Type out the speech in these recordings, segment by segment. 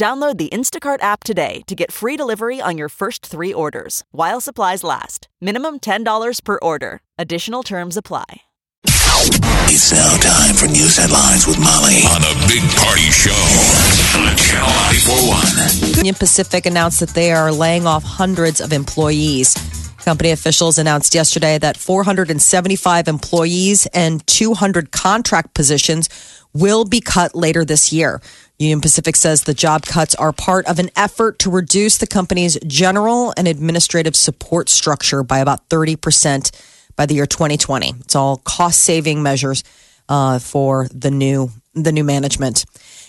Download the Instacart app today to get free delivery on your first three orders while supplies last. Minimum $10 per order. Additional terms apply. It's now time for news headlines with Molly on a big party show on Channel 941. Union Pacific announced that they are laying off hundreds of employees. Company officials announced yesterday that 475 employees and 200 contract positions will be cut later this year. Union Pacific says the job cuts are part of an effort to reduce the company's general and administrative support structure by about 30% by the year 2020. It's all cost saving measures uh, for the new the new management.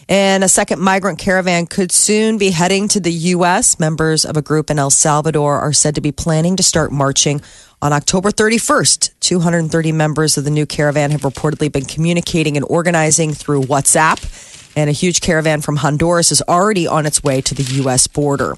And a second migrant caravan could soon be heading to the U.S. Members of a group in El Salvador are said to be planning to start marching on October 31st. 230 members of the new caravan have reportedly been communicating and organizing through WhatsApp. And a huge caravan from Honduras is already on its way to the U.S. border.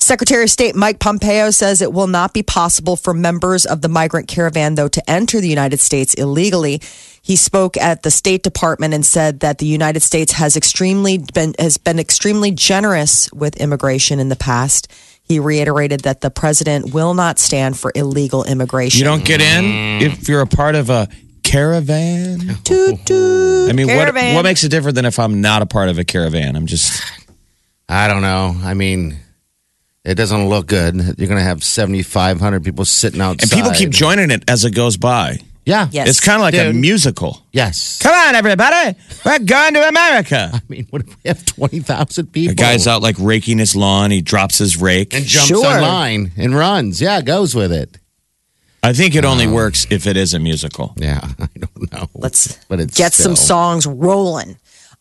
Secretary of State Mike Pompeo says it will not be possible for members of the migrant caravan, though, to enter the United States illegally. He spoke at the State Department and said that the United States has extremely been has been extremely generous with immigration in the past. He reiterated that the president will not stand for illegal immigration. You don't get in mm. if you're a part of a caravan. Toot, toot, I mean, what caravan. what makes it different than if I'm not a part of a caravan? I'm just I don't know. I mean, it doesn't look good. You're going to have 7,500 people sitting outside. and people keep joining it as it goes by. Yeah. Yes. It's kind of like a musical. Yes. Come on, everybody, we're going to America. I mean, what if we have 20,000 people? The guy's out like raking his lawn. He drops his rake. and jumps Sure. online and runs. Yeah, goes with it. I think it only works if it is a musical. Yeah, I don't know. Let's but it's get some songs rolling.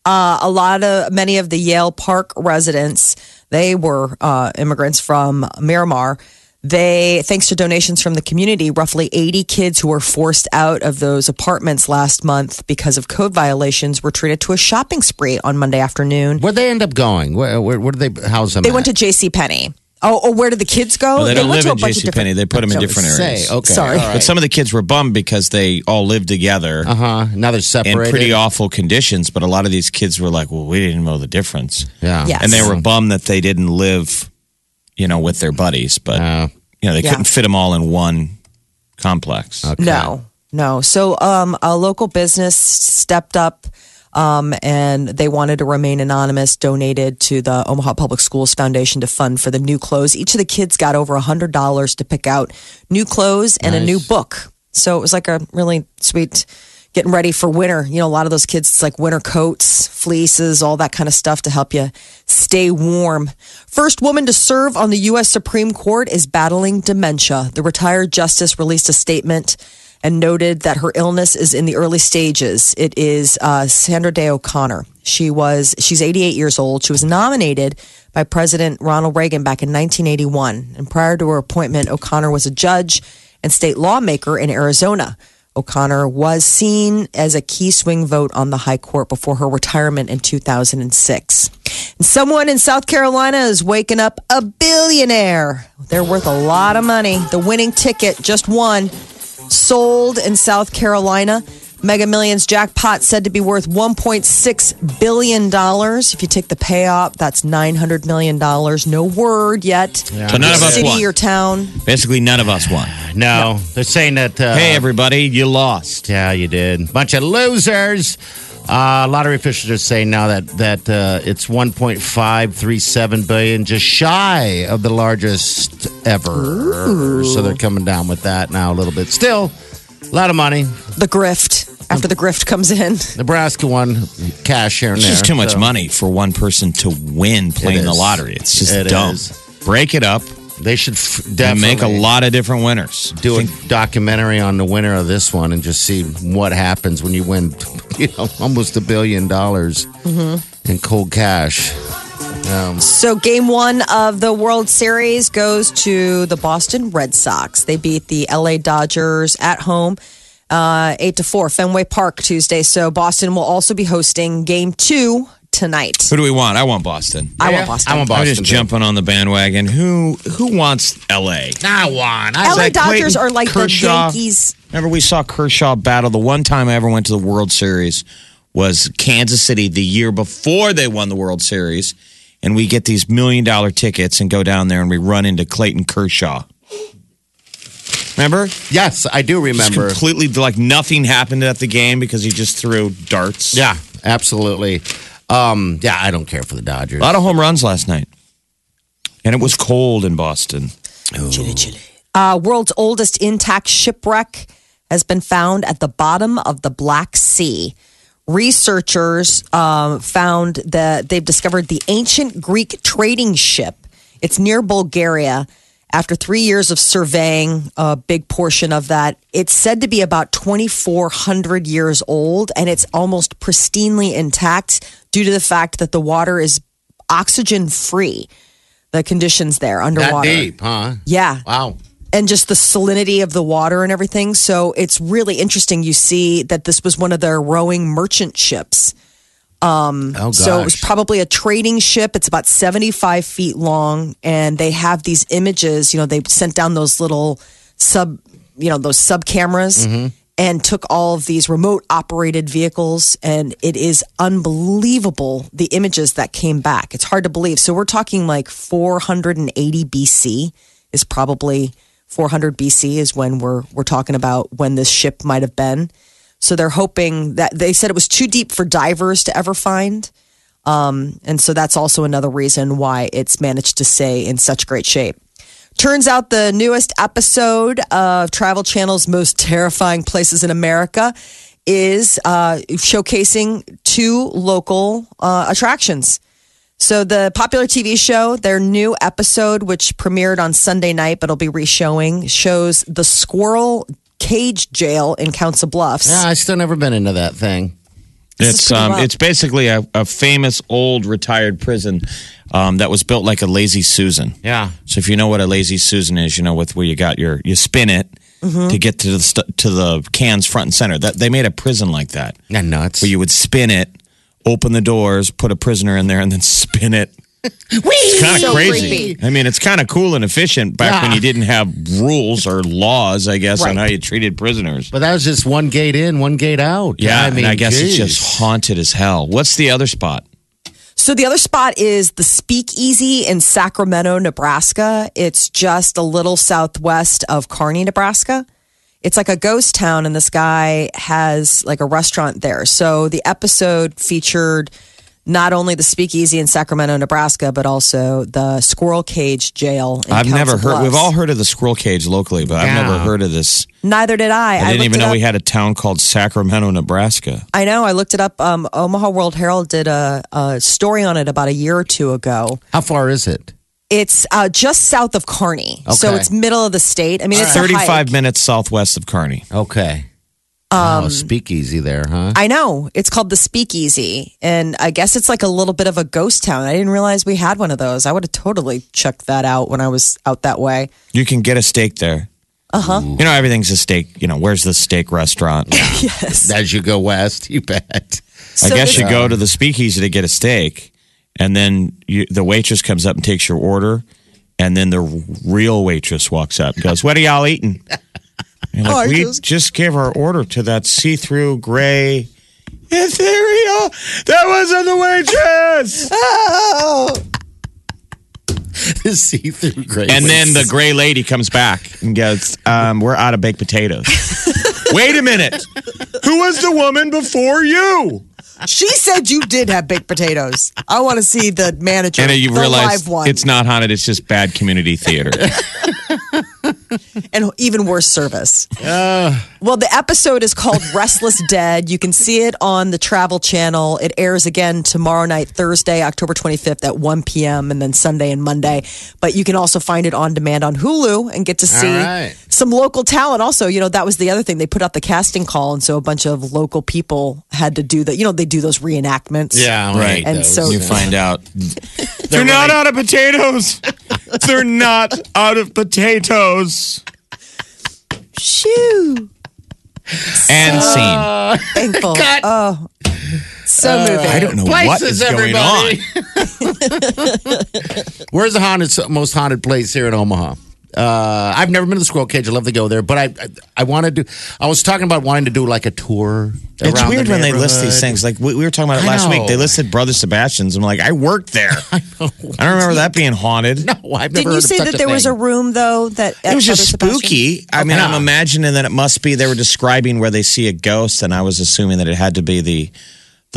Uh, a lot of many of the Yale Park residents, they were uh, immigrants from Myanmar. They, thanks to donations from the community, roughly 80 kids who were forced out of those apartments last month because of code violations were treated to a shopping spree on Monday afternoon. Where'd they end up going? Where, where, where did they house them? They at? went to J.C. Penney. Oh, oh, where did the kids go? Well, they don't live in bunch J.C. Penney. They put them in different Say, areas. okay. Sorry. all right. But some of the kids were bummed because they all lived together Uh huh. Now they're separated in pretty awful conditions. But a lot of these kids were like, "Well, we didn't know the difference," Yeah. Yes. and they were bummed that they didn't live, you know, with their buddies. But Yeah. you know, they Yeah. couldn't fit them all in one complex. No, no. So um, a local business stepped up um, and they wanted to remain anonymous, donated to the Omaha Public Schools Foundation to fund for the new clothes. Each of the kids got over $100 to pick out new clothes and a new book. So it was like a really sweet getting ready for winter. You know, a lot of those kids, it's like winter coats, fleeces, all that kind of stuff to help you stay warm. First woman to serve on the U.S. Supreme Court is battling dementia. The retired justice released a statement and noted that her illness is in the early stages. It is uh, Sandra Day O'Connor. She was she's 88 years old. She was nominated by President Ronald Reagan back in 1981. And prior to her appointment, O'Connor was a judge and state lawmaker in Arizona. O'Connor was seen as a key swing vote on the high court before her retirement in 2006. And someone in South Carolina is waking up a billionaire. They're worth a lot of money. The winning ticket, just one, sold in South Carolina. Mega Millions jackpot said to be worth $1.6 billion. If you take the payout, that's $900 million. No word yet. So none of us City won. or town. Basically, none of us won. No, they're saying that. Uh, hey, everybody, you lost. Yeah, you did. Bunch of losers. Uh, lottery officials are saying now that that uh, it's 1.537 billion, just shy of the largest ever. So they're coming down with that now a little bit. Still, a lot of money. The grift. After the grift comes in. Nebraska won cash here and It's there. just too much so money for one person to win playing the lottery. It's just It dumb. is. Break it up They should f- and definitely make a lot of different winners. do a documentary on the winner of this one and just see what happens when you win, you know, almost a billion dollars Mm-hmm. in cold cash. Um, So, game one of the World Series goes to the Boston Red Sox. They beat the LA Dodgers at home, uh, eight to four, Fenway Park Tuesday. So, Boston will also be hosting game two tonight. Who do we want? I want Boston. I want Boston. I want Boston. I'm just too. jumping on the bandwagon. Who who wants L.A.? I want. I LA like Dodgers Clayton are like Kershaw. the Yankees. Remember, we saw Kershaw battle. The one time I ever went to the World Series was Kansas City the year before they won the World Series. And we get these million dollar tickets and go down there and we run into Clayton Kershaw. Remember? Yes, I do Just remember. completely like nothing happened at the game because he just threw darts. Yeah, absolutely. Um, yeah, I don't care for the Dodgers. A lot of home runs last night. And it was cold in Boston. Chilly, chilly. Uh, world's oldest intact shipwreck has been found at the bottom of the Black Sea. Researchers um, found that they've discovered the ancient Greek trading ship. It's near Bulgaria. After three years of surveying a big portion of that, it's said to be about 2,400 years old and it's almost pristinely intact due to the fact that the water is oxygen free. The conditions there that underwater. deep, huh? Yeah Wow. and just the salinity of the water and everything. So it's really interesting. You see that this was one of their rowing merchant ships. Um, oh gosh. So it was probably a trading ship. It's about 75 feet long. And they have these images, you know, they sent down those little sub, you know, those sub cameras mm-hmm. and took all of these remote operated vehicles. And it is unbelievable the images that came back. It's hard to believe. So we're talking like 480 BC is probably 400 BC is when we're, we're talking about when this ship might have been. So they're hoping that they said it was too deep for divers to ever find. Um, and so that's also another reason why it's managed to stay in such great shape. Turns out the newest episode of Travel Channel's Most Terrifying Places in America is uh, showcasing two local uh, attractions. So the popular TV show, their new episode, which premiered on Sunday night, but will be reshowing, shows the Squirrel Cage Jail in Council Bluffs. Yeah, I still never been into that thing. This It's um, it's basically a, a famous old retired prison um, that was built like a lazy Susan. Yeah. So if you know what a lazy Susan is, you know with where you got your you spin it Mm-hmm. to get to the st- to the cans front and center. That they made a prison like that Yeah, nuts. where you would spin it, open the doors, put a prisoner in there, and then spin it. It's kind of So crazy. creepy. I mean, it's kind of cool and efficient back when you didn't have rules or laws, I guess, on how you treated prisoners. but that was just one gate in, one gate out. Yeah, I mean, and I guess it's just haunted as hell. What's the other spot? So the other spot is the Speakeasy in Sacramento, Nebraska. It's just a little southwest of Kearney, Nebraska. It's like a ghost town, and this guy has like a restaurant there. So the episode featured not only the Speakeasy in Sacramento, Nebraska, but also the Squirrel Cage Jail. In I've never Council heard. We've all heard of the squirrel cage locally, but I've never heard of this. Neither did I. I didn't looked even know up. we had a town called Sacramento, Nebraska. I know. I looked it up. Um, Omaha World Herald did a, a story on it about a year or two ago. How far is it? It's uh, just south of Kearney, so it's middle of the state. I mean, it's a Thirty-five hike. minutes southwest of Kearney. Okay. Um, speakeasy there, huh? I know it's called the Speakeasy, and I guess it's like a little bit of a ghost town. I didn't realize we had one of those. I would have totally checked that out when I was out that way. You can get a steak there. Uh Uh-huh. You know everything's a steak. You know where's the steak restaurant? yes. As you go west, you bet. I guess this- you go to the speakeasy to get a steak, and then you, the waitress comes up and takes your order, and then the real waitress walks up and goes, "What are y'all eating?" And like, Oh, we just- just gave our order to that see-through gray ethereal. That was on the waitress. Oh. See through great. and then the gray lady comes back and goes, um, "We're out of baked potatoes." Wait a minute. Who was the woman before you? She said you did have baked potatoes. I want to see the manager. And you realize it's not haunted, it's just bad community theater. and even worse service. Uh. well, the episode is called Restless Dead. You can see it on the Travel Channel. It airs again tomorrow night, Thursday, October 25th at 1 p.m., and then Sunday and Monday. But you can also find it on demand on Hulu and get to see right. some local talent. Also, you know, that was the other thing. They put out the casting call, and so a bunch of local people had to do that. You know, they do those reenactments. Yeah, Right. And those. so- You find out they're not out of potatoes. they're not out of potatoes. Shoo! And scene. Thankful. Oh, so uh, moving. I don't know what Places, is going on. Where's the haunted, most haunted place here in Omaha? Uh, I've never been to the Squirrel Cage. I'd love to go there, but I, I, I wanted to. I was talking about wanting to do like a tour. It's weird the when they list these things. Like we, we were talking about it I last week. They listed Brother Sebastian's. I'm like, I worked there. I, don't remember that being haunted. No, I've never Didn't you say such that there was a room though that It was just Brother Sebastian? spooky. I mean, Okay. I'm imagining that it must be. They were describing where they see a ghost, and I was assuming that it had to be the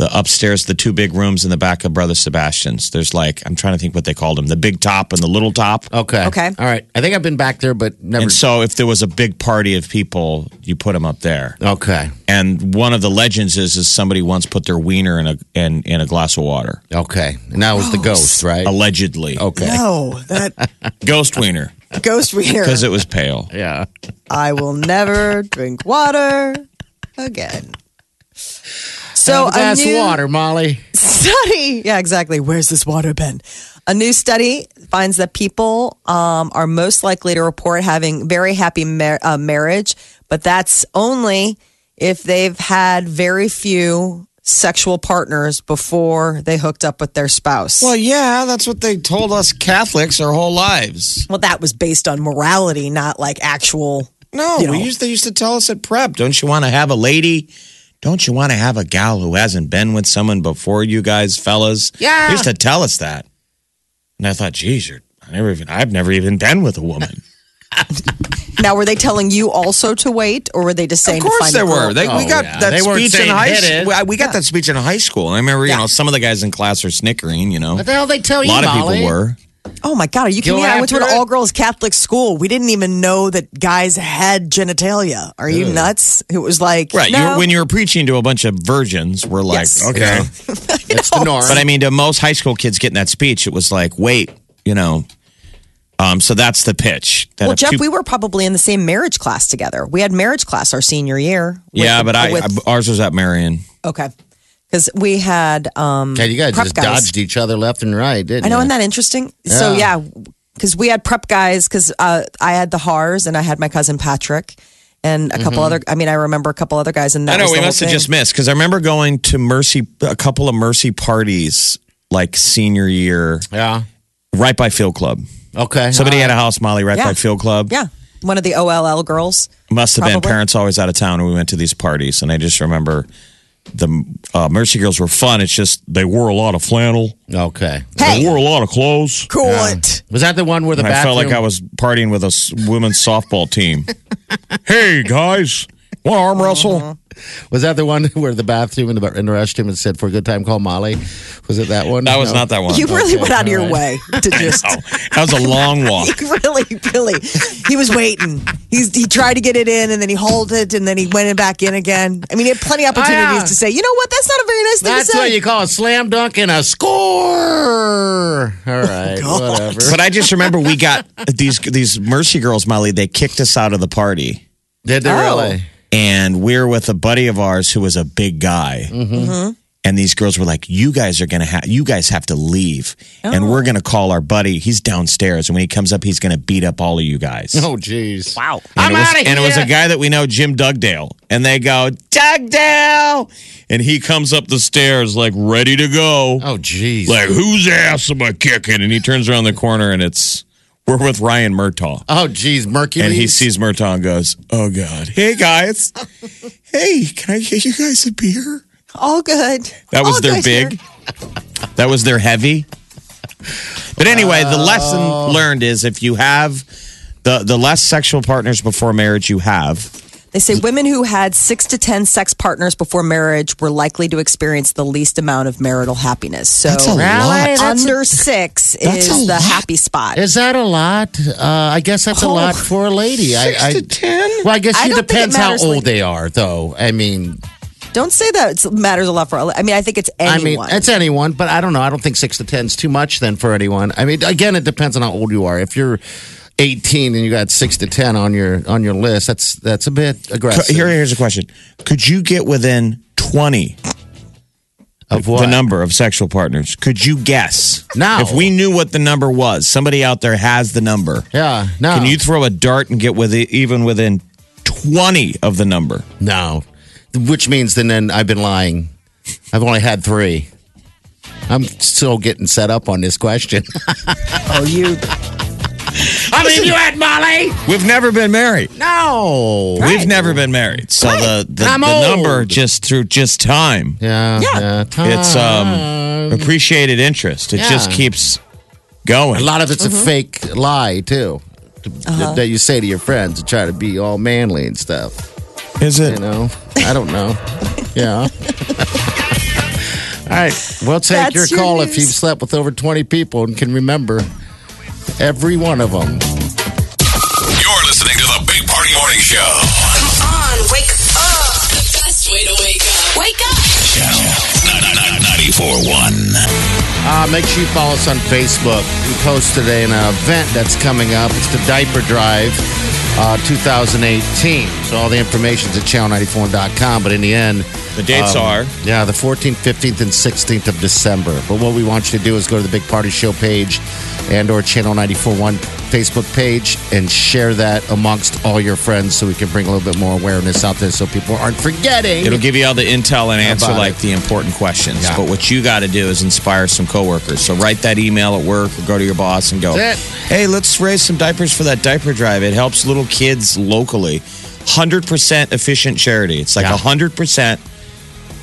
the upstairs, the two big rooms in the back of Brother Sebastian's. There's like I'm trying to think what they called them, the big top and the little top. Okay. Okay. All right. I think I've been back there, but never. And so, if there was a big party of people, you put them up there. okay. And one of the legends is is somebody once put their wiener in a in, in a glass of water, Okay. And that was the oh. ghost, right? allegedly. Okay. No, that Ghost wiener ghost reader. because it was pale. Yeah. I will never drink water again. So Have a glass a new water, Molly. study, yeah, exactly. Where's this water been? A new study finds that people um, are most likely to report having very happy mar- uh, marriage, but that's only if they've had very few sexual partners before they hooked up with their spouse. Well, yeah, that's what they told us Catholics our whole lives. Well, that was based on morality, not like actual. No, You know. we used they used to tell us at prep. Don't you want to have a lady? Don't you want to have a gal who hasn't been with someone before you guys, fellas? Yeah. They used to tell us that. And I thought, geez, you're, I never even I've never even been with a woman. Now, were they telling you also to wait, or were they just saying? of to course find there a were. They, we Oh, got yeah. that They speech in high school. We got that speech in high school. And I remember, you Yeah. know, some of the guys in class are snickering, you know. What the hell they tell you? A you, lot of Molly? people were. Oh my God, are you Go kidding me? I went to an it? all girls Catholic school. We didn't even know that guys had genitalia. Are you nuts? It was like Right. No. You, when you were preaching to a bunch of virgins, we're like, Yes. okay. Yeah. It's the norm. But I mean, to most high school kids getting that speech, it was like, wait, you know. Um, so that's the pitch. That well, Jeff, two- we were probably in the same marriage class together. We had marriage class our senior year. yeah, the- but I, with- I ours was at Marian. okay, because we had. um God, you guys prep just guys. dodged each other left and right, didn't you? I know, you? isn't that interesting? So yeah, because we had prep guys. Because uh, I had the Hars and I had my cousin Patrick and a couple other. I mean, I remember a couple other guys. And that Mm-hmm. I know was we the whole must have thing. just missed because I remember going to Mercy, a couple of Mercy parties like senior year, yeah. right by Field Club. Okay. Somebody All had a house, Molly, right Yeah. by Field Club. Yeah, one of the OLL girls. Must have been Probably. parents always out of town, and we went to these parties. And I just remember the uh, Mercy girls were fun. It's just they wore a lot of flannel, Okay. Hey, they wore a lot of clothes. cool it. Was that the one where the And I felt like I was partying with a women's softball team. hey guys, want to arm wrestle? Mm-hmm. Was that the one where the bathroom in the, in the restroom and said for a good time call Molly? Was it that one? That was No. not that one. You really Okay, went out of your all right. way to just. Oh, that was a long walk. He really, really, he was waiting. He's he tried to get it in, and then he hauled it, and then he went in back in again. I mean, he had plenty of oh, opportunities yeah. to say, you know what, that's not a very nice thing That's to say. what you call a slam dunk and a score. All right, God. whatever. But I just remember we got these these Mercy girls, Molly. They kicked us out of the party, Did they Oh. really? And we are with a buddy of ours who was a big guy. Mm-hmm. And these girls were like, "You guys are gonna have, you guys have to leave, and we're gonna call our buddy. He's downstairs, and when he comes up, he's gonna beat up all of you guys." Oh, jeez. Wow. And I'm out of here. And it was a guy that we know, Jim Dugdale. And they go, Dugdale! And he comes up the stairs like ready to go. Oh, jeez. Like, whose ass am I kicking? And he turns around the corner and it's, we're with Ryan Murtaugh. oh, jeez. Mercury. And he sees Murtaugh and goes, Oh God. Hey guys. hey, can I get you guys a beer? All good. That was All their big. here. That was their heavy. But anyway, the oh. lesson learned is if you have the the less sexual partners before marriage you have, They say women who had six to 10 sex partners before marriage were likely to experience the least amount of marital happiness. So, That's a lot. Really? That's under six That's is the lot. happy spot. Is that a lot? Uh, I guess that's a Oh. lot for a lady. Six I, I, to 10? Well, I guess it don't it depends how old like- they are, though. I mean, Don't say that it matters a lot for. I mean, I think it's I mean, it's anyone, but I don't know. I don't think six to ten is too much then for anyone. I mean, again, it depends on how old you are. If you're 18 and you got six to ten on your on your list, that's that's a bit aggressive. Here, here's a question: Could you get within twenty of what? the number of sexual partners? Could you guess? No. If we knew what the number was, somebody out there has the number. Yeah, no, Can you throw a dart and get with it, even within twenty of the number? no, which means then then I've been lying. I've only had three. I'm still getting set up on this question. oh, you. I mean, you had Molly. We've never been married. No. We've never been married. So the the, the number just through just time. Yeah, Yeah. yeah. It's um appreciated interest. It just keeps going. A lot of it's a fake lie too, that- that you say to your friends to try to be all manly and stuff. Is it? You know, I don't know. yeah. all right, we'll take That's your your call if you've slept with over twenty people and can remember every one of them. You're listening to the Big Party Morning Show. Come on, wake up. The best way to wake up. Wake up. Channel 941. Uh, make sure you follow us on Facebook. We posted an event that's coming up. It's the Diaper Drive uh, 2018. So all the information's at channel94.com. But in the end, The dates um, are Yeah, the 14th, 15th, and 16th of December. But what we want you to do is go to the Big Party Show page and or Channel 941 Facebook page and share that amongst all your friends so we can bring a little bit more awareness out there so people aren't forgetting. It'll give you all the intel and answer like it? the important questions. Yeah. But what you got to do is inspire some coworkers. So write that email at work or go to your boss and go, "Hey, let's raise some diapers for that diaper drive. It helps little kids locally. 100% efficient charity. It's like Yeah. 100%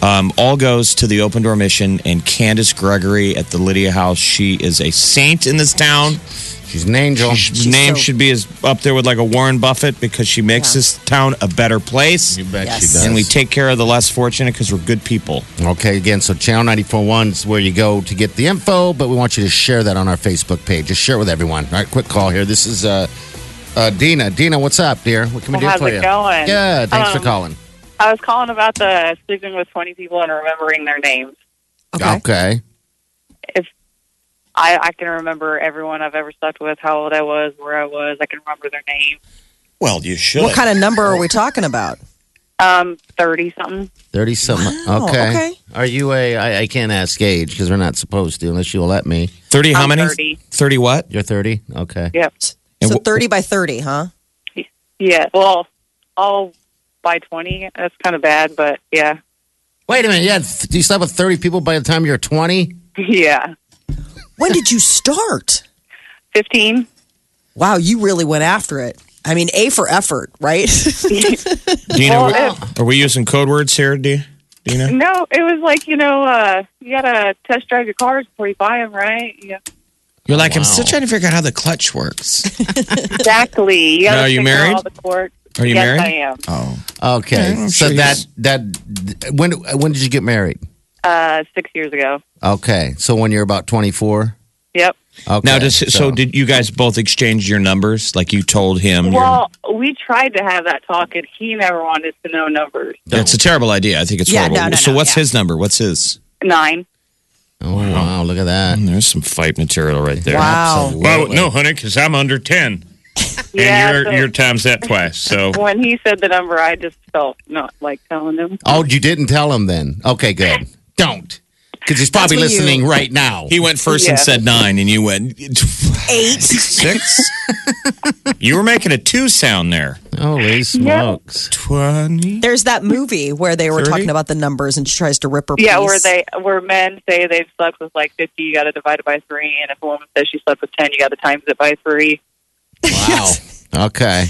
um, all goes to the Open Door Mission and Candace Gregory at the Lydia House. She is a saint in this town. She's an angel. Her name so- should be as up there with like a Warren Buffett because she makes Yeah. this town a better place. You bet Yes. she does. And we take care of the less fortunate because we're good people. Okay, again, so Channel 941 is where you go to get the info, but we want you to share that on our Facebook page. Just share it with everyone. All right, quick call here. This is uh, uh, Dina. Dina, what's up, dear? What can we do How's for it you? going? Good. Thanks for Um, calling. I was calling about the sleeping with 20 people and remembering their names. Okay. Okay. I, I can remember everyone I've ever slept with, how old I was, where I was. I can remember their name. Well, you should. What kind of number are we talking about? Um, 30 something. 30 something. Wow, okay. okay. Are you a, I, I can't ask age because we're not supposed to unless you'll let me. 30 how I'm many? 30. 30 what? You're 30? Okay. Yep. And So wh- 30 by 30, huh? Yeah. Well, all by 20. That's kind of bad, but yeah. Wait a minute. Yeah. Do You slept with 30 people by the time you're 20? Yeah. When did you start? 15. Wow, you really went after it. I mean, A for effort, right? Dina, Well, we- are we using code words here, D- Dina? No, it was like, you know, uh, you got to test drive your cars before you buy them, right? Yeah. You're like, I'm still trying to figure out how the clutch works. Exactly. You gotta Now, are you figure married? All the court. Are you yes, married? I am. Oh. Okay. Yeah, I'm so sure that, that, when, when did you get married? Uh, six years ago. Okay. So when you're about 24? Yep. Okay. Now, does, so, did you guys both exchange your numbers? Like you told him? your- Well, we tried to have that talk, and he never wanted to know numbers. That's a terrible idea. I think it's Yeah, horrible. no, no, so, no, what's yeah. his number? What's his? Nine. Oh, wow. Look at that. Mm, There's some fight material right there. wow. Well, no, honey, because I'm under 10. Yeah, and you're, so- you're times that twice. So, When he said the number, I just felt not like telling him. Oh, you didn't tell him then? Okay, good. Don't. Because he's probably listening you- right now. he went first and said nine, and you went Eight. six. you were making a two sound there. Holy smokes. 20. There's that movie where they were 30? talking about the numbers and she tries to rip her Yeah, piece. where they where men say they've slept with like fifty, you got to divide it by three, and if a woman says she slept with ten, you got to times it by three. Wow. Okay.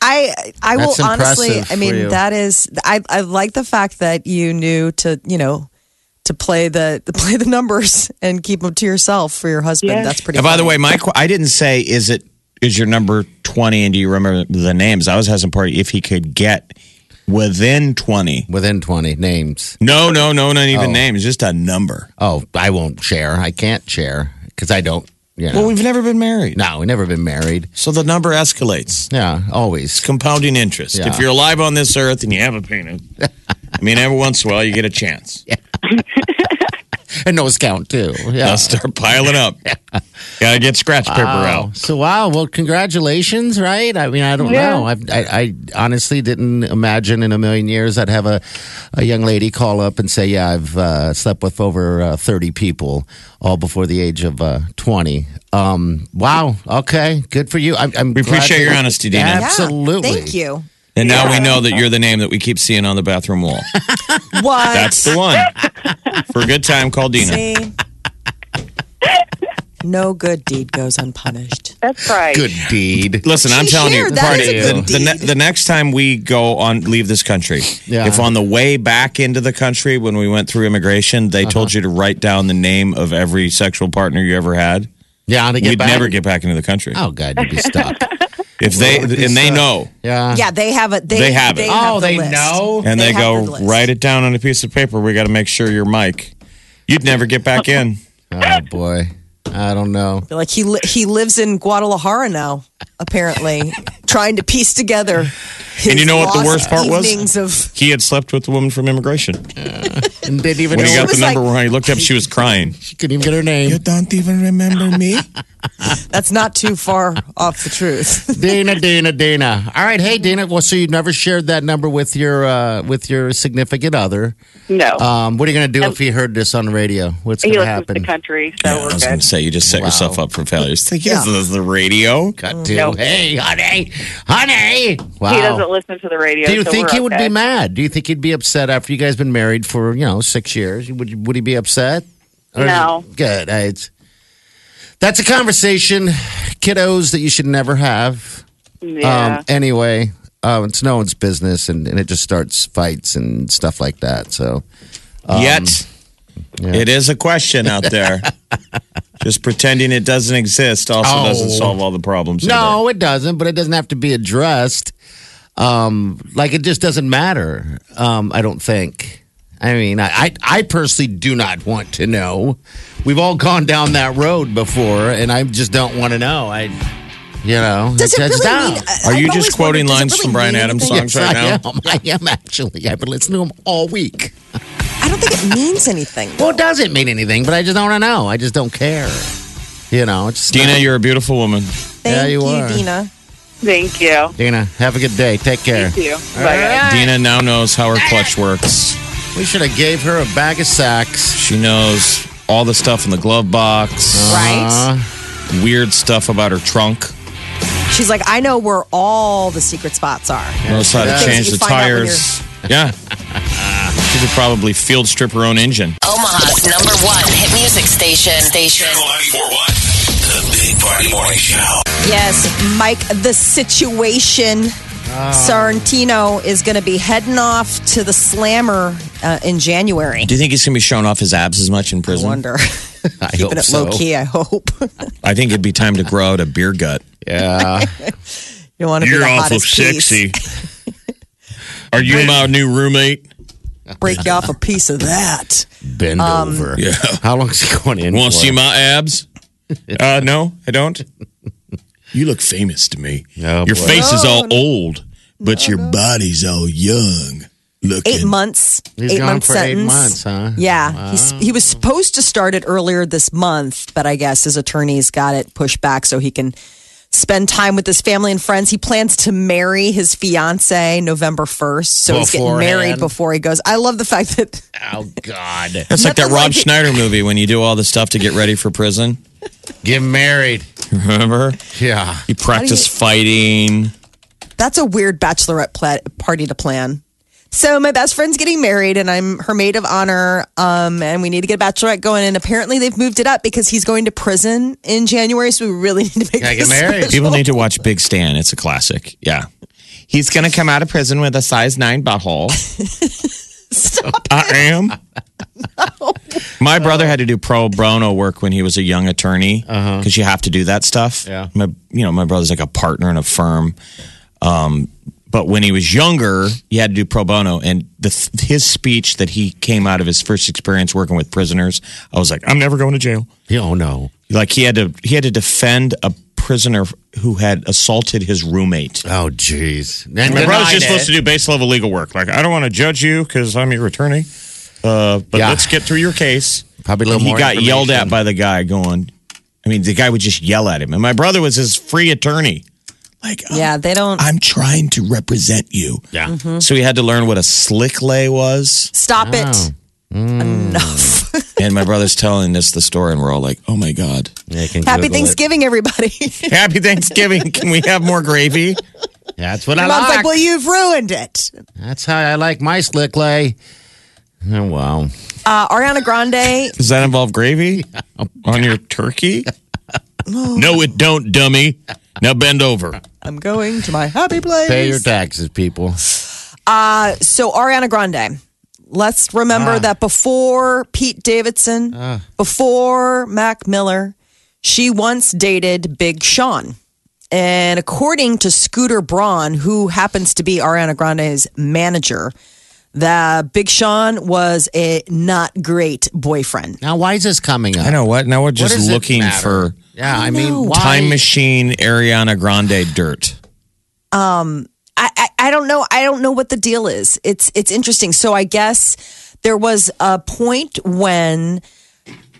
I I will honestly. I mean, that is. I I like the fact that you knew to you know to play the to play the numbers and keep them to yourself for your husband. Yeah. That's pretty. And by the way, my qu- I didn't say is it is your number twenty, and do you remember the names? I was asking part if he could get within 20. Within 20 names. No, no, no, not even oh. names, just a number. Oh, I won't share. I can't share because I don't, you know. Well, we've never been married. no, we've never been married. So the number escalates. Yeah, It's always. compounding interest. Yeah. If you're alive on this earth and you have a penis, I mean, every once in a while you get a chance. And nose count, too. Yeah. They'll start piling up. yeah. Gotta get scratch paper Wow. out. So wow, well, congratulations, right? I mean, I don't Yeah. know. I, I I honestly didn't imagine in a million years I'd have a a young lady call up and say, "Yeah, I've uh, slept with over uh, thirty people, all before the age of uh, twenty." Um, wow. Okay, good for you. I'm, I'm We glad appreciate your honesty, Dina. Yeah, Absolutely. Thank you. And now we know that you're the name that we keep seeing on the bathroom wall. What? That's the one. For a good time, call Dina. See? no good deed goes unpunished. That's right. Good deed. Listen, I'm telling you, party, the, the, ne- the next time we go on leave this country, Yeah. if on the way back into the country when we went through immigration, they uh-huh. told you to write down the name of every sexual partner you ever had, Yeah, to get we'd back. never get back into the country. Oh God, you'd be stuck. if they and they uh, know Yeah. Yeah, they have it. They, They have it. Oh, the they list. know? and they, They have go the list. write it down on a piece of paper. We got to make sure your mic. You'd never get back in. Oh boy, I don't know. Like he li- he lives in Guadalajara now, apparently, trying to piece together. His And you know what the worst part was? Of He had slept with the woman from immigration. And didn't even When he got the number like- when he looked up, she was crying. she couldn't even get her name. You don't even remember me? that's not too far off the truth. Dana, Dana, Dana. All right, hey Dana. Well, so you never shared that number with your uh, with your significant other. No. Um, what are you going to do if he heard this on the radio? What's he going to listens to happen? country, so I we're was going to say, you just set Wow. yourself up for failure. It's like, Yeah. yes, this is the radio. Got to. No. Hey, honey, honey. Wow. He doesn't listen to the radio. do you so think we're he would okay. be mad? Do you think he'd be upset after you guys been married for you know six years? Would would he be upset? Or is No. it- Good. It's, that's a conversation, kiddos, that you should never have. Yeah. Um, anyway, uh, it's no one's business, and, and it just starts fights and stuff like that. So, Yet, it is a question out there. just pretending it doesn't exist also Oh. doesn't solve all the problems. no, it doesn't. But it doesn't have to be addressed. Um, like it just doesn't matter. Um, I don't think. I mean, I, I, I personally do not want to know. We've all gone down that road before, and I just don't want to know. I, you know, Does it really don't. mean? Are I've you just quoting wondered, lines really from Bryan Adams' anything? songs right I now? am. I am actually. I've been listening to them all week. I don't think it means anything. Well, it doesn't mean anything, but I just don't want to know. I just don't care. You know, it's just Dina, not- you're a beautiful woman. Thank Yeah, you you, are. Dina. Thank you. Dina, have a good day. Take care. Thank you. Bye, guys. Dina now knows how her clutch works. We should have gave her a bag of sacks. She knows all the stuff in the glove box, Right? Uh, weird stuff about her trunk. She's like, I know where all the secret spots are. knows how to change the you find out when tires. Yeah. she could probably field strip her own engine. Omaha's number one hit music station. Station. Channel 941. The Big Party Morning Show. Yes, Mike, the situation. Sorrentino is going to be heading off to the Slammer uh, in January. Do you think he's going to be showing off his abs as much in prison? I prison? wonder. I Keeping hope it so. low key, I hope. I think it'd be time to grow out a beer gut. Yeah. you want to be the hottest piece. Are you my new roommate? Break you off a piece of that. Bend Um, over. Yeah. How long's he going in? Want to see my abs? Uh, no, I don't. You look famous to me. Oh, your boy. face is all old, but your body's all young. Looking. Eight months. He's eight gone month for sentence. eight months, huh? Yeah, he's, he was supposed to start it earlier this month, but I guess his attorneys got it pushed back so he can spend time with his family and friends. He plans to marry his fiance November 1st. So he's getting married before he goes. I love the fact that Oh, God. That's like that Rob like. Schneider movie when you do all the stuff to get ready for prison. Get married. Remember? Yeah. You practice fighting. that's a weird bachelorette pla- party to plan. So my best friend's getting married, and I'm her maid of honor. Um, and we need to get a bachelorette going. And apparently they've moved it up because he's going to prison in January. So we really need to make Gotta get this married. People need to watch Big Stan. It's a classic. Yeah. He's going to come out of prison with a size nine butthole. Stop I am. My brother had to do pro bono work when he was a young attorney because you have to do that stuff. Yeah. My, you know, my brother's like a partner in a firm. Um, but when he was younger, he had to do pro bono. And the, his speech that he came out of his first experience working with prisoners, I was like, I'm never going to jail. Oh no. Like he had to he had to defend a prisoner who had assaulted his roommate. Oh jeez. And My brother's denied just supposed to do base level legal work. Like I don't want to judge you because I'm your attorney, uh, but Yeah. let's get through your case. Probably a little And he got yelled at by the guy going. I mean, the guy would just yell at him, and my brother was his free attorney. Like, oh, Yeah, they don't I'm trying to represent you. Yeah. So he had to learn what a slick lay was. stop it. Oh. Enough. And my brother's telling us the story, and we're all like, "Oh my god, Yeah, Happy Google it. Thanksgiving, everybody. Happy Thanksgiving! Can we have more gravy?" That's what I Mom's like. like, well, you've ruined it. That's how I like my slick lay. Oh wow. Uh, Ariana Grande. Does that involve gravy on your turkey? no, it don't, dummy. Now bend over. I'm going to my happy place. Pay your taxes, people. Uh, so Ariana Grande. Let's remember Ah. that before Pete Davidson, before Mac Miller, she once dated Big Sean. And according to Scooter Braun, who happens to be Ariana Grande's manager, that Big Sean was a not great boyfriend. Now, why is this coming up? I know what. Now we're just looking for Yeah, I mean, why? time machine Ariana Grande dirt. Um, I, I, I don't know. I don't know what the deal is. It's it's interesting. So I guess there was a point when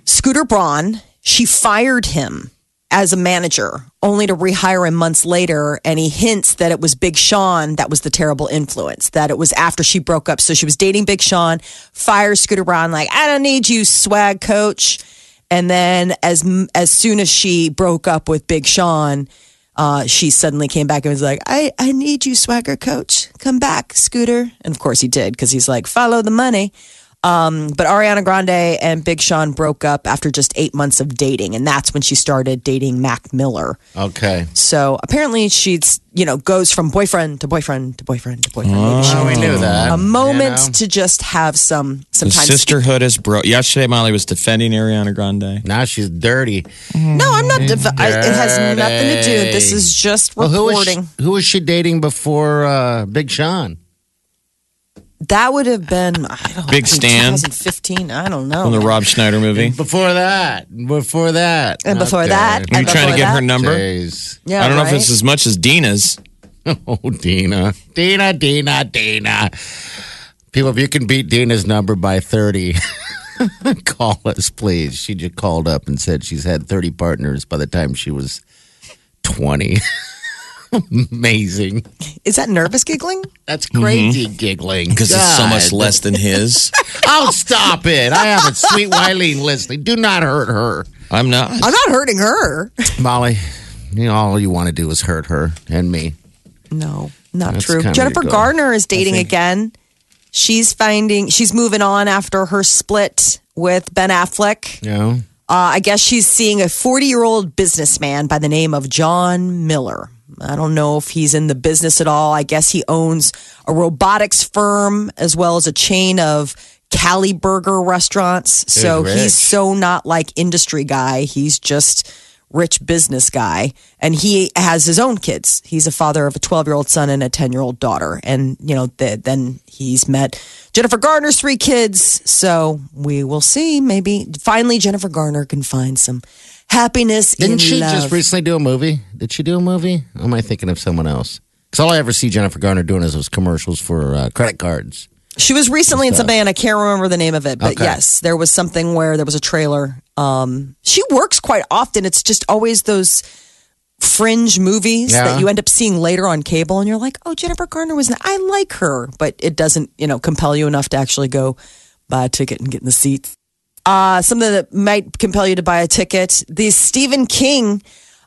Scooter Braun she fired him as a manager, only to rehire him months later. And he hints that it was Big Sean that was the terrible influence. That it was after she broke up. So she was dating Big Sean, fires Scooter Braun like I don't need you, swag coach. And then as as soon as she broke up with Big Sean uh, she suddenly came back and was like, I, I need you, swagger coach. Come back, Scooter. And of course he did because he's like, follow the money. Um, but Ariana Grande and Big Sean broke up after just eight months of dating. And that's when she started dating Mac Miller. Okay. So apparently she's, you know, goes from boyfriend to boyfriend to boyfriend to boyfriend. Maybe she Oh, we knew that. a moment You know? to just have some some The time. sisterhood is broke. Yesterday, Molly was defending Ariana Grande. Now she's dirty. No, I'm not. Def- I, it has nothing to do. This is just Well, who was, she, who was she dating before uh, Big Sean? That would have been I don't Big know, Stan? 2015. I don't know. From the Rob Schneider movie. Before that. Before that. And before Okay. that, Are you and trying to get that- her number? Jeez. Yeah, I don't know if it's as much as Dina's. Oh, Dina. Dina, Dina, Dina. People, if you can beat Dina's number by 30, call us, please. She just called up and said she's had 30 partners by the time she was 20. Amazing. Is that nervous giggling? That's crazy giggling. Because it's so much God. less than his. Oh, stop it. I have a sweet Wileen listening. Do not hurt her. I'm not. I'm not hurting her. Molly, you know, all you want to do is hurt her and me. No, not That's true. kinda Jennifer your goal. Garner is dating again. She's finding she's moving on after her split with Ben Affleck. You know? Uh, I guess she's seeing a 40 year old businessman by the name of John Miller. I don't know if he's in the business at all. I guess he owns a robotics firm as well as a chain of Cali Burger restaurants. So rich. he's so not like industry guy. He's just rich business guy. And he has his own kids. He's a father of a 12 year old son and a 10 year old daughter. And, you know, the, then he's met Jennifer Garner's three kids. So we will see. Maybe finally Jennifer Garner can find some happiness Didn't in she love. just recently do a movie? Did she do a movie? Or am I thinking of someone else? Because all I ever see Jennifer Garner doing is those commercials for uh, credit cards. She was recently in something, and I can't remember the name of it. But Okay. yes, there was something where there was a trailer. Um, she works quite often. It's just always those fringe movies Yeah. that you end up seeing later on cable, and you're like, "Oh, Jennifer Garner was. In I like her," but it doesn't, you know, compel you enough to actually go buy a ticket and get in the seat. Uh, something that might compel you to buy a ticket. The Stephen King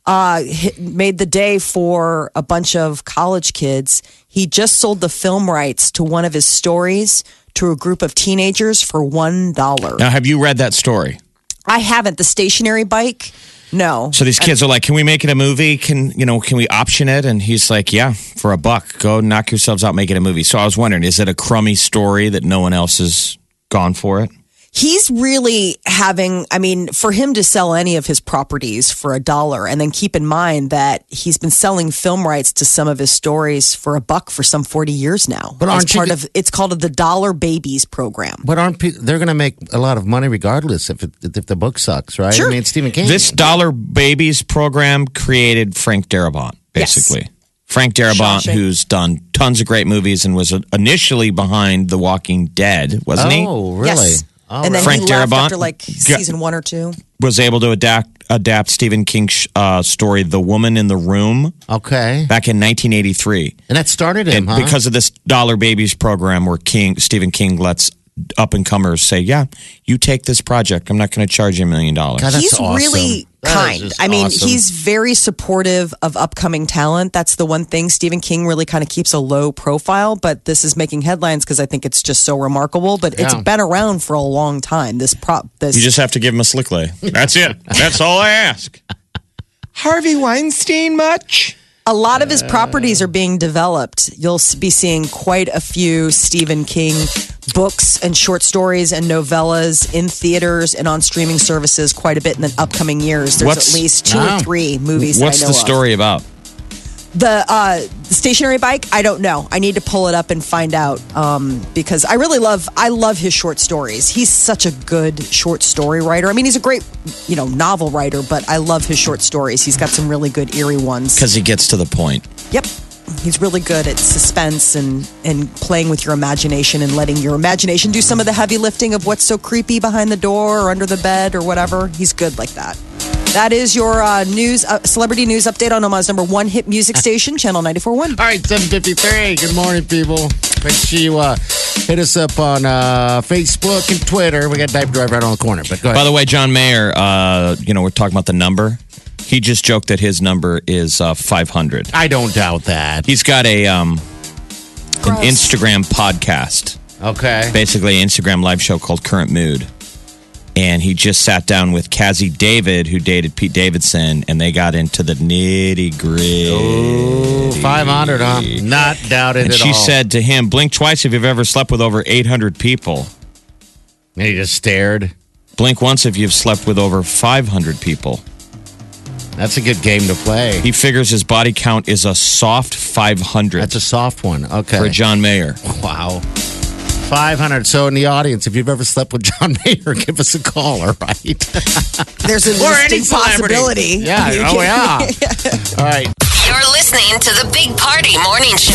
uh, made the day for a bunch of college kids. He just sold the film rights to one of his stories to a group of teenagers for one dollar. Now, have you read that story? I haven't. The stationary bike. No. So these kids are like, "Can we make it a movie? Can you know? Can we option it?" And he's like, "Yeah, for a buck, go knock yourselves out, make it a movie." So I was wondering, is it a crummy story that no one else has gone for it? He's really having i mean for him to sell any of his properties for a dollar and then keep in mind that he's been selling film rights to some of his stories for a buck for some 40 years now But As aren't part g- of it's called the dollar babies program But aren't pe- they're going to make a lot of money regardless if it, if the book sucks, right? Sure. I mean, Stephen King. This Dollar Babies program created Frank Darabont, Yes. basically. Frank Darabont, Shawshank. who's done tons of great movies and was initially behind The Walking Dead, wasn't he? Oh, really? yes Oh, and then Frank he left Darabont after like got- season one or two Was able to adapt adapt Stephen King's uh, story, The Woman in the Room, okay. back in 1983. And that started him, And huh? because of this Dollar Babies program, where King Stephen King lets up and comers say, "Yeah, you take this project. I'm not going to charge you a million dollars." God, he's awesome. really kind. I mean, awesome. he's very supportive of upcoming talent. That's the one thing Stephen King really kind of keeps a low profile, but this is making headlines because I think it's just so remarkable. But it's been around for a long time. This prop, this You just have to give him a slick lay. That's it. That's all I ask. Harvey Weinstein much? a lot of his properties are being developed. You'll be seeing quite a few Stephen King books and short stories and novellas in theaters and on streaming services quite a bit in the upcoming years. There's What's- at least two Wow. or three movies. that What's I know the of. story about? The uh, stationary bike, I don't know. I need to pull it up and find out um, because I really love. I love his short stories. He's such a good short story writer. I mean, he's a great, you know, novel writer, but I love his short stories. He's got some really good eerie ones. Because he gets to the point. Yep. He's really good at suspense and, and playing with your imagination and letting your imagination do some of the heavy lifting of what's so creepy behind the door or under the bed or whatever. He's good like that. That is your uh, news, uh, celebrity news update on Omaha's number one hit music station, Channel 94.1. All right, 753. Good morning, people. Make sure you uh, hit us up on uh, Facebook and Twitter. We got Diaper Drive right on the corner. But go ahead. By the way, John Mayer, uh, you know, we're talking about the number. He just joked that his number is uh, 500. I don't doubt that. He's got a um, an Gross. Instagram podcast, Okay. basically an Instagram live show called Current Mood. And he just sat down with Cazzie David, who dated Pete Davidson, and they got into the nitty gritty. 500, huh? Not doubted And at she all. said to him, Blink twice if you've ever slept with over 800 people. And he just stared. Blink once if you've slept with over 500 people. That's a good game to play. He figures his body count is a soft 500 That's a soft one. Okay. for John Mayer. Wow. 500. So, in the audience, if you've ever slept with John Mayer, give us a call, all right? There's a Or any distinct celebrity. possibility. Yeah. Oh, yeah. all right. You're listening to the Big Party Morning Show.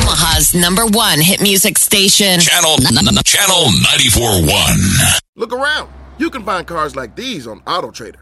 Omaha's number one hit music station. Channel Channel 94.1. Look around. You can find cars like these on AutoTrader.